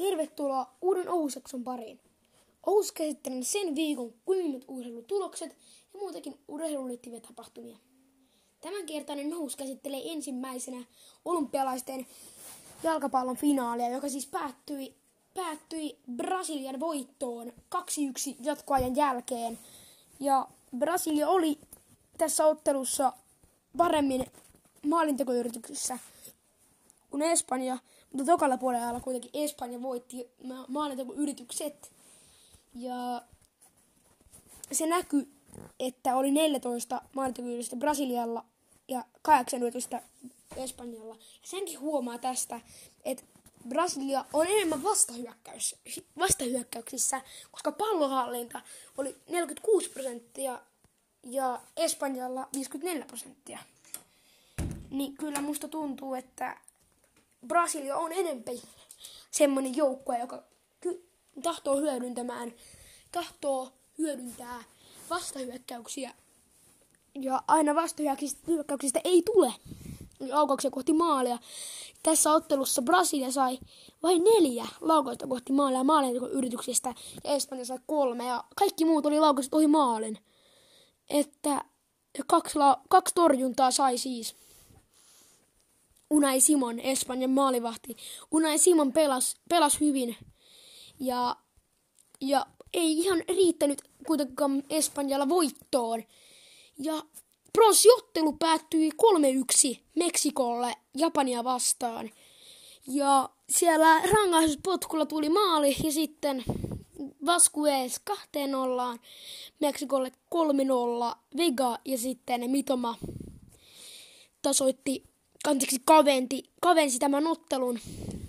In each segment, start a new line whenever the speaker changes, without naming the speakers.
Tervetuloa uuden Ousakson pariin. Ous käsittelen sen viikon kuimmat urheilutulokset ja muutakin urheiluun liittyviä tapahtumia. Tämänkertainen nous käsittelee ensimmäisenä olympialaisten jalkapallon finaalia, joka siis päättyi, päättyi Brasilian voittoon 2-1 jatkoajan jälkeen. Ja Brasilia oli tässä ottelussa paremmin maalintekoyrityksissä kuin Espanja, mutta tokalla puolella kuitenkin Espanja voitti maalintekoyritykset. Ja se näkyy, että oli 14 maalintekoyritystä Brasilialla ja 8 yritystä Espanjalla. Ja senkin huomaa tästä, että Brasilia on enemmän vastahyökkäys, vastahyökkäyksissä, koska pallohallinta oli 46 prosenttia ja Espanjalla 54 prosenttia. Niin kyllä musta tuntuu, että Brasilia on enempi semmoinen joukkue, joka tahtoo hyödyntämään, tahtoo hyödyntää vastahyökkäyksiä. Ja aina vastahyökkäyksistä ei tule laukauksia kohti maalia. Tässä ottelussa Brasilia sai vain neljä laukausta kohti maalia maalin yrityksistä ja Espanja sai kolme ja kaikki muut oli laukaukset ohi maalin. Että kaksi, la- kaksi torjuntaa sai siis. Unai Simon, Espanjan maalivahti. Unai Simon pelas, pelas hyvin ja, ja ei ihan riittänyt kuitenkaan Espanjalla voittoon. Ja pronssiottelu päättyi 3-1 Meksikolle Japania vastaan. Ja siellä rangaistuspotkulla tuli maali ja sitten Vasquez 2 0 Meksikolle 3-0 Vega ja sitten Mitoma tasoitti, anteeksi kaventi, kavensi tämän ottelun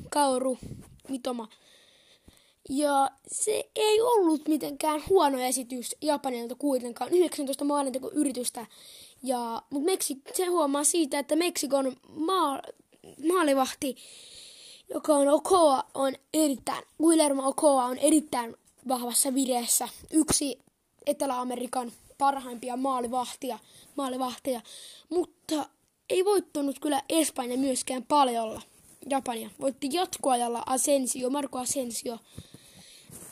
Kauru Mitoma. Ja se ei ollut mitenkään huono esitys Japanilta kuitenkaan. 19 yritystä. Ja, mutta Meksik, se huomaa siitä, että Meksikon maa, maalivahti, joka on Okoa, on erittäin, Guillermo Okoa on erittäin vahvassa vireessä. Yksi Etelä-Amerikan parhaimpia maalivahtia, maalivahtia. Mutta ei voittanut kyllä Espanja myöskään paljolla. Japania. Voitti jatkoajalla Asensio, Marco Asensio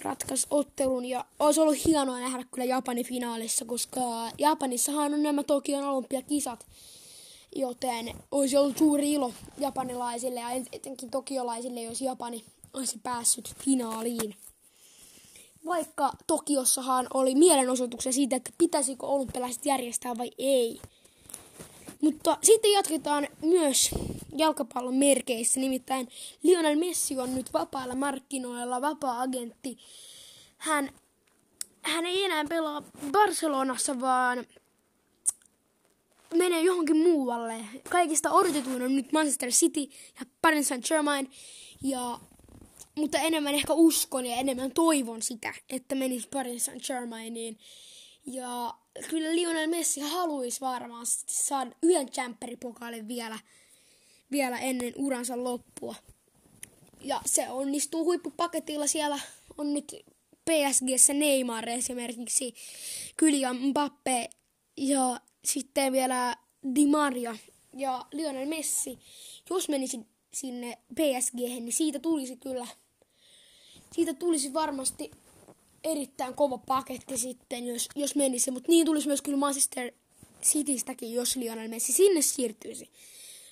ratkaisi ottelun ja olisi ollut hienoa nähdä kyllä Japanin finaalissa, koska Japanissahan on nämä Tokion olympiakisat, joten olisi ollut suuri ilo japanilaisille ja etenkin tokiolaisille, jos Japani olisi päässyt finaaliin. Vaikka Tokiossahan oli mielenosoituksia siitä, että pitäisikö olympialaiset järjestää vai ei. Mutta sitten jatketaan myös jalkapallon merkeissä, nimittäin Lionel Messi on nyt vapailla markkinoilla, vapaa-agentti. Hän, hän ei enää pelaa Barcelonassa, vaan menee johonkin muualle. Kaikista odotetuin on nyt Manchester City ja Paris Saint-Germain, ja, mutta enemmän ehkä uskon ja enemmän toivon sitä, että menisi Paris Saint-Germainiin. Ja kyllä Lionel Messi haluaisi varmasti saada yhden champeripokaalin vielä, vielä ennen uransa loppua. Ja se onnistuu huippupaketilla. Siellä on nyt PSGssä Neymar esimerkiksi, Kylian Mbappe ja sitten vielä Di Maria ja Lionel Messi. Jos menisi sinne PSG, niin siitä tulisi kyllä, siitä tulisi varmasti erittäin kova paketti sitten, jos, jos menisi. Mutta niin tulisi myös kyllä Manchester Citystäkin, jos Lionel Messi sinne siirtyisi.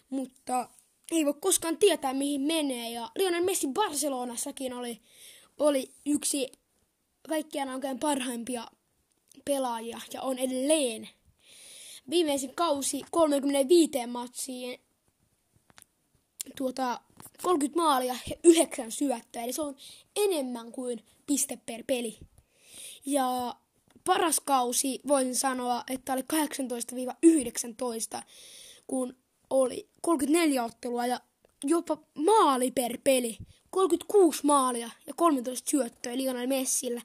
Mutta ei voi koskaan tietää, mihin menee. Ja Lionel Messi Barcelonassakin oli, oli yksi kaikkien oikein parhaimpia pelaajia ja on edelleen. Viimeisin kausi 35 matsiin tuota, 30 maalia ja 9 syöttöä. Eli se on enemmän kuin piste per peli. Ja paras kausi voisin sanoa, että oli 18-19, kun oli 34 ottelua ja jopa maali per peli. 36 maalia ja 13 syöttöä Lionel Messillä.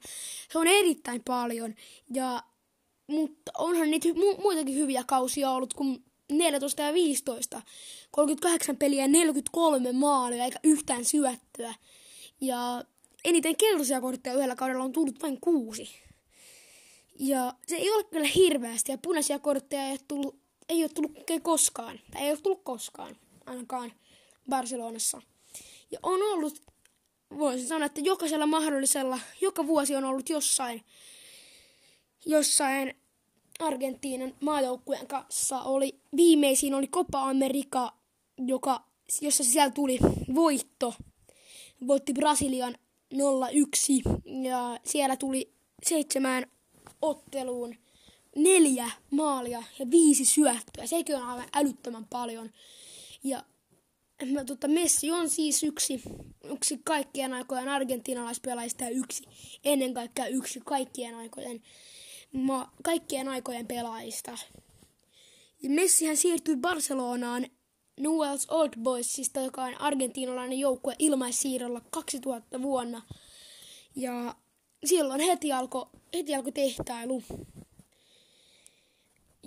Se on erittäin paljon. Ja, mutta onhan niitä mu- muitakin hyviä kausia ollut, kun 14 ja 15. 38 peliä ja 43 maalia eikä yhtään syöttöä. Ja eniten keltaisia kortteja yhdellä kaudella on tullut vain kuusi. Ja se ei ole kyllä hirveästi ja punaisia kortteja ei ole tullut, ei ole tullut koskaan. Tai ei ole tullut koskaan, ainakaan Barcelonassa. Ja on ollut voisin sanoa, että jokaisella mahdollisella, joka vuosi on ollut jossain, jossain Argentiinan maajoukkueen kanssa oli, viimeisin oli Copa America, joka, jossa siellä tuli voitto. Voitti Brasilian 0-1 ja siellä tuli seitsemään otteluun neljä maalia ja viisi syöttöä. Sekin on aivan älyttömän paljon. Ja mä, tota, Messi on siis yksi, yksi kaikkien aikojen argentinalaispelaajista ja yksi, ennen kaikkea yksi kaikkien aikojen, ma, kaikkien aikojen pelaajista. Ja Messihän siirtyi Barcelonaan Newell's Old Boysista, joka on argentinalainen joukkue ilmaissiirrolla 2000 vuonna. Ja silloin heti alkoi heti alko tehtailu.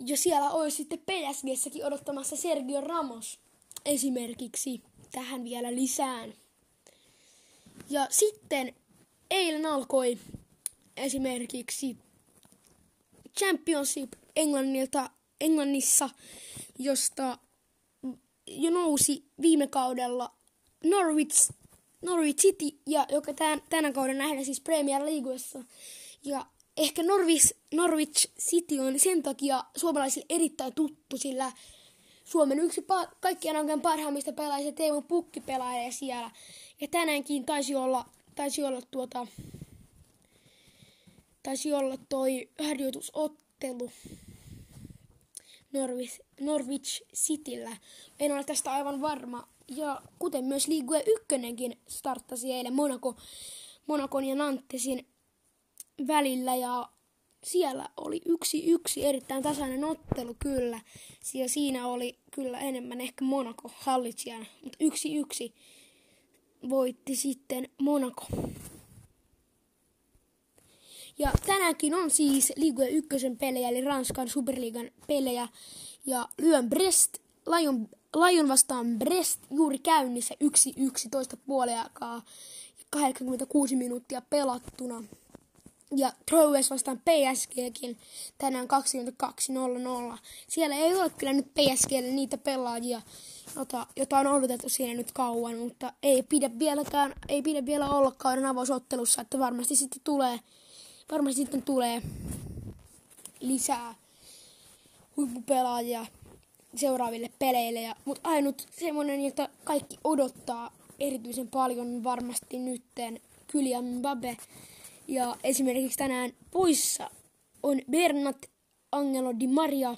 Ja siellä olisi sitten PSGssäkin odottamassa Sergio Ramos esimerkiksi tähän vielä lisään. Ja sitten eilen alkoi esimerkiksi Championship Englannilta, Englannissa, josta jo nousi viime kaudella Norwich, Norwich City, ja joka tämän, tänä kauden nähdään siis Premier Leagueassa. Ja ehkä Norwich, Norwich City on sen takia suomalaisille erittäin tuttu, sillä Suomen yksi pa- kaikkien aikojen parhaimmista pelaajista Teemu Pukki pelaa siellä. Ja tänäänkin taisi olla, taisi olla tuota, taisi olla toi harjoitusottelu Norwich, Norwich Cityllä. En ole tästä aivan varma. Ja kuten myös Ligue ykkönenkin starttasi eilen Monaco, Monacon ja Nanttesin välillä ja siellä oli yksi yksi erittäin tasainen ottelu kyllä. Ja siinä oli kyllä enemmän ehkä Monaco hallitsijana, mutta yksi yksi voitti sitten Monaco. Ja tänäänkin on siis Ligue 1 pelejä, eli Ranskan Superliigan pelejä. Ja lyön Brest, Lion, Lion vastaan Brest juuri käynnissä 1-1 toista puoleakaan. 86 minuuttia pelattuna. Ja Troyes vastaan PSGkin tänään 22.00. Siellä ei ole kyllä nyt PSGlle niitä pelaajia, jota, jota on odotettu siinä nyt kauan, mutta ei pidä vieläkään, ei pidä vielä olla kauden avausottelussa, että varmasti sitten tulee, varmasti sitten tulee lisää huippupelaajia seuraaville peleille. Ja, mutta ainut semmoinen, jota kaikki odottaa erityisen paljon varmasti nytten Kylian Mbappe, ja esimerkiksi tänään poissa on Bernat Angelo Di Maria,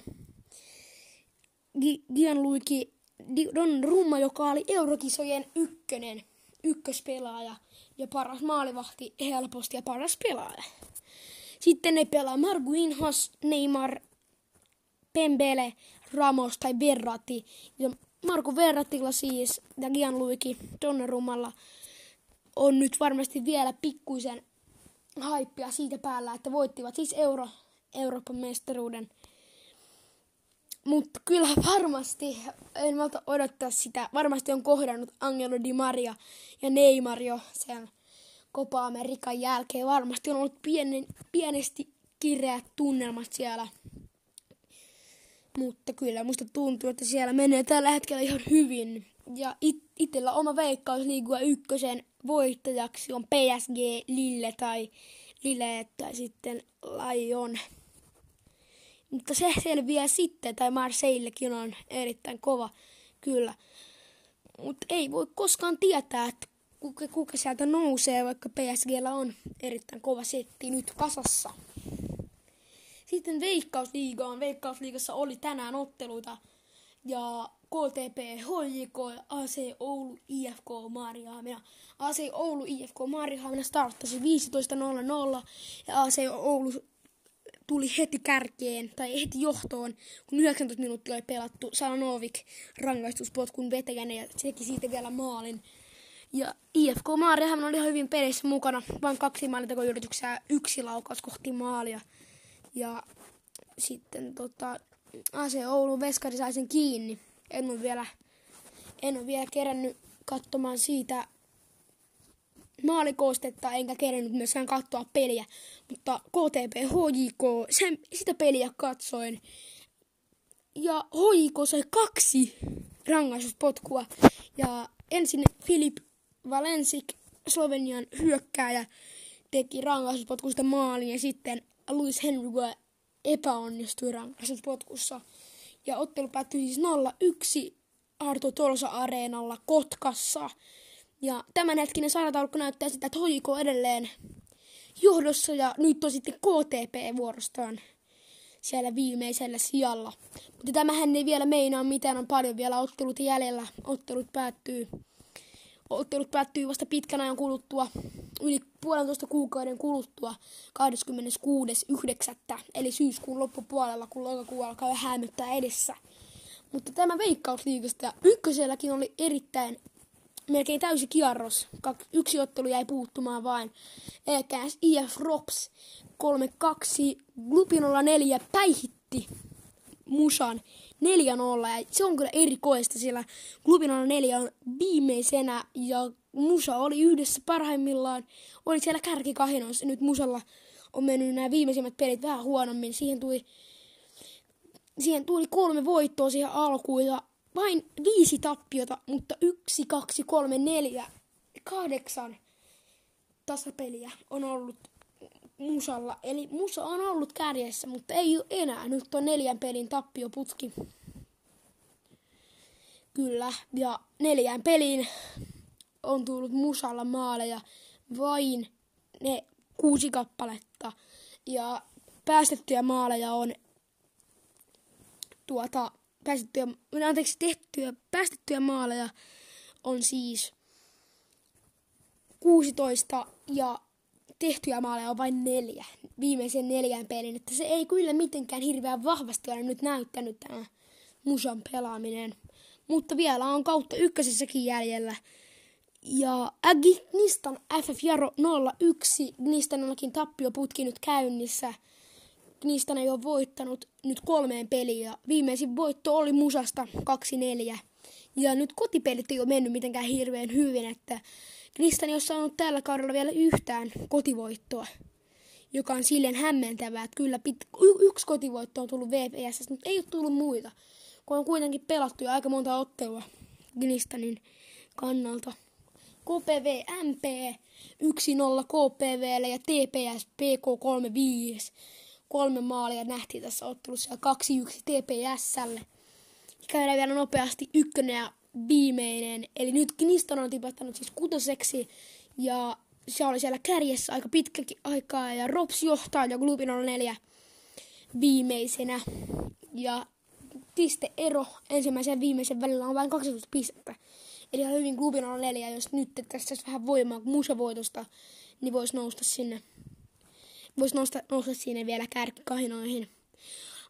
Gianluigi Don Rumma, joka oli Eurokisojen ykkönen, ykköspelaaja ja paras maalivahti helposti ja paras pelaaja. Sitten ne pelaa Marguinhos, Neymar, Pembele, Ramos tai Verratti. Ja Marko Verratilla siis ja Gianluigi Donnarummalla on nyt varmasti vielä pikkuisen haippia siitä päällä, että voittivat siis Euro, Euroopan mestaruuden. Mutta kyllä varmasti, en malta odottaa sitä, varmasti on kohdannut Angelo Di Maria ja Neymar jo sen Copa Amerikan jälkeen. Varmasti on ollut pienen, pienesti kireät tunnelmat siellä. Mutta kyllä musta tuntuu, että siellä menee tällä hetkellä ihan hyvin. Ja it, itellä oma veikkaus liigua ykkösen voittajaksi on PSG, Lille tai Lille tai sitten Lion. Mutta se selviää sitten, tai Marseillekin on erittäin kova, kyllä. Mutta ei voi koskaan tietää, että kuka, kuka sieltä nousee, vaikka PSGllä on erittäin kova setti nyt kasassa. Sitten Veikkausliigaan. Veikkausliigassa oli tänään otteluita ja KTP, HJK, AC Oulu, IFK Maarihamina. AC Oulu, IFK Maarihamina starttasi 15.00 ja AC Oulu tuli heti kärkeen tai heti johtoon, kun 19 minuuttia oli pelattu. Salanovic rangaistuspotkun vetäjänä ja teki siitä vielä maalin. Ja IFK Maarihamina oli hyvin pelissä mukana, vain kaksi maalintekoyrityksiä, yksi laukaus kohti maalia. Ja sitten tota, AC Oulu veskari sai sen kiinni. En ole vielä, en ole vielä kerännyt katsomaan siitä maalikoostetta, enkä kerännyt myöskään katsoa peliä. Mutta KTP HJK, sen, sitä peliä katsoin. Ja HJK sai kaksi rangaistuspotkua. Ja ensin Filip Valensik Slovenian hyökkääjä teki rangaistuspotkusta maalin ja sitten Luis Henry epäonnistui rangaistuspotkussa. Ja ottelu päättyi siis 0-1 Arto Tolsa Areenalla Kotkassa. Ja tämänhetkinen sarjataulukko näyttää sitä, että HJK edelleen johdossa ja nyt on sitten KTP vuorostaan siellä viimeisellä sijalla. Mutta tämähän ei vielä meinaa mitään, on paljon vielä ottelut jäljellä. Ottelut päättyy, ottelut päättyy vasta pitkän ajan kuluttua, yli puolentoista kuukauden kuluttua 26.9. eli syyskuun loppupuolella, kun lokakuu alkaa hämöttää edessä. Mutta tämä veikkausliikasta ykköselläkin oli erittäin melkein täysi kierros. Yksi ottelu jäi puuttumaan vain. Eli IF Rops 3-2 Lupinolla 4 päihitti Musan 4-0. Ja se on kyllä erikoista, sillä Lupinolla 4 on viimeisenä ja Musa oli yhdessä parhaimmillaan. Oli siellä kärkikahinoissa. Nyt Musalla on mennyt nämä viimeisimmät pelit vähän huonommin. Siihen tuli, siihen tuli kolme voittoa siihen alkuun ja vain viisi tappiota, mutta yksi, kaksi, kolme, neljä, kahdeksan tasapeliä on ollut Musalla. Eli Musa on ollut kärjessä, mutta ei ole enää. Nyt on neljän pelin tappioputki. Kyllä, ja neljän pelin on tullut Musalla maaleja vain ne kuusi kappaletta. Ja päästettyjä maaleja on tuota päästettyjä, anteeksi, tehtyjä, päästettyjä maaleja on siis 16 ja tehtyjä maaleja on vain neljä viimeisen neljän pelin. Että se ei kyllä mitenkään hirveän vahvasti ole nyt näyttänyt tämä Musan pelaaminen. Mutta vielä on kautta ykkösessäkin jäljellä. Ja Ägi Gnistan FF Jaro 01. Gnistanallakin tappioputki nyt käynnissä – niistä ei ole voittanut nyt kolmeen peliin ja viimeisin voitto oli Musasta 2-4. Ja nyt kotipelit ei ole mennyt mitenkään hirveän hyvin, että Knistan ei ole saanut tällä kaudella vielä yhtään kotivoittoa, joka on silleen hämmentävää, että kyllä pit- y- yksi kotivoitto on tullut VPS, mutta ei ole tullut muita, kun on kuitenkin pelattu jo aika monta ottelua Knistanin kannalta. KPV MP 1-0 KPVlle ja TPS PK 35 kolme maalia nähtiin tässä ottelussa ja kaksi yksi TPSlle. Käydään vielä nopeasti ykkönen ja viimeinen. Eli nyt Kniston on tipahtanut siis kutoseksi ja se oli siellä kärjessä aika pitkäkin aikaa ja Rops johtaa ja Glubin on neljä viimeisenä. Ja ero ensimmäisen ja viimeisen välillä on vain 12 pistettä. Eli on hyvin Glubin on neljä, jos nyt tässä vähän voimaa musa voitosta, niin voisi nousta sinne voisi nousta, nousta siinä vielä kärkikahinoihin.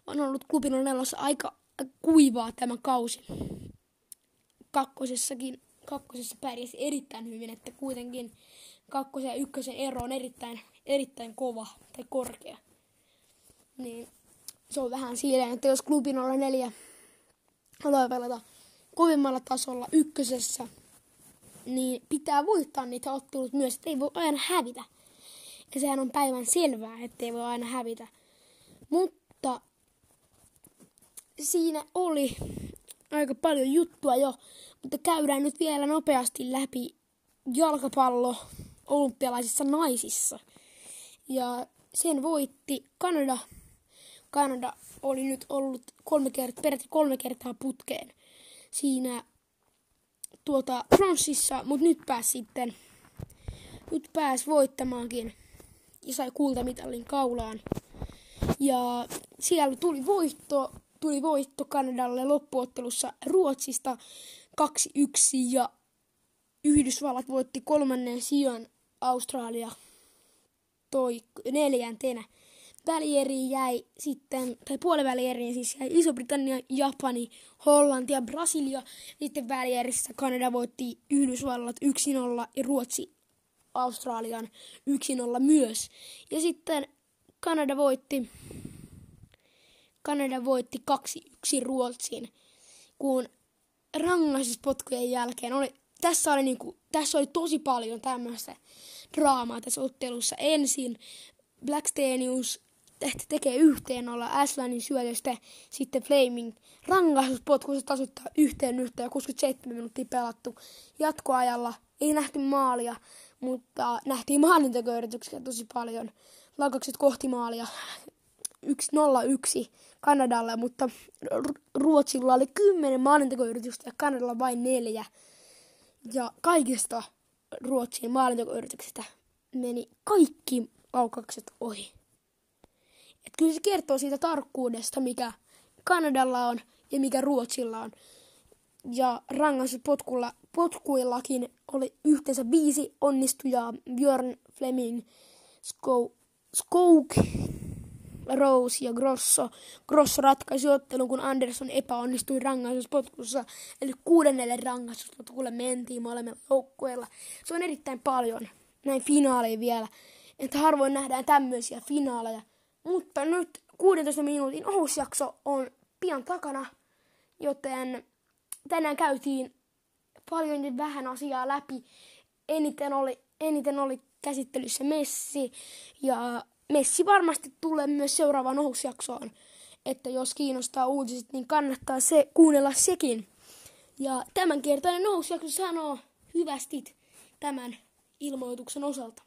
On ollut klubin nelossa aika kuivaa tämä kausi. Kakkosessakin, kakkosessa pärjäsi erittäin hyvin, että kuitenkin kakkosen ja ykkösen ero on erittäin, erittäin kova tai korkea. Niin se on vähän silleen, että jos klubin olla neljä haluaa pelata kovimmalla tasolla ykkösessä, niin pitää voittaa niitä ottelut myös, että ei voi aina hävitä. Ja sehän on päivän selvää, ettei voi aina hävitä. Mutta siinä oli aika paljon juttua jo, mutta käydään nyt vielä nopeasti läpi jalkapallo olympialaisissa naisissa. Ja sen voitti Kanada. Kanada oli nyt ollut kolme kertaa, peräti kolme kertaa putkeen siinä tuota pronssissa, mutta nyt pääsi sitten, nyt pääsi voittamaankin ja sai kultamitalin kaulaan. Ja siellä tuli voitto, tuli voitto Kanadalle loppuottelussa Ruotsista 2-1 ja Yhdysvallat voitti kolmannen sijan Australia toi neljäntenä. Välieriin jäi sitten, tai puolivälieriin siis jäi Iso-Britannia, Japani, Hollanti ja Brasilia. Sitten välierissä Kanada voitti Yhdysvallat 1-0 ja Ruotsi Australian 1-0 myös. Ja sitten Kanada voitti, Kanada voitti 2-1 Ruotsiin, kun rangaistuspotkujen jälkeen oli, tässä oli, niinku, tässä oli tosi paljon tämmöistä draamaa tässä ottelussa. Ensin Blackstenius tekee yhteen olla Aslanin syötöstä, sitten Flaming rangaistuspotkussa tasoittaa yhteen yhteen ja 67 minuuttia pelattu jatkoajalla. Ei nähty maalia, mutta nähtiin maalintekoyrityksiä tosi paljon. Laukaukset kohti maalia 1-0-1 Kanadalle, mutta Ruotsilla oli 10 maalintekoyritystä ja Kanadalla vain neljä. Ja kaikista Ruotsin maalintekoyrityksistä meni kaikki laukaukset ohi. Et kyllä se kertoo siitä tarkkuudesta, mikä Kanadalla on ja mikä Ruotsilla on. Ja rangaisuspotkuilla potkuillakin oli yhteensä viisi onnistujaa. Björn Fleming, Skouk, Rose ja Grosso. Grosso ratkaisi ottelun, kun Anderson epäonnistui rangaistuspotkussa. Eli kuudennelle rangaistuspotkulle mentiin molemmilla joukkueilla. Se on erittäin paljon. Näin finaaliin vielä. Että harvoin nähdään tämmöisiä finaaleja. Mutta nyt 16 minuutin ohusjakso on pian takana, joten tänään käytiin paljon ja vähän asiaa läpi. Eniten oli, eniten oli käsittelyssä Messi ja Messi varmasti tulee myös seuraavaan ohusjaksoon. Että jos kiinnostaa uutiset, niin kannattaa se kuunnella sekin. Ja tämänkertainen ohusjakso sanoo hyvästit tämän ilmoituksen osalta.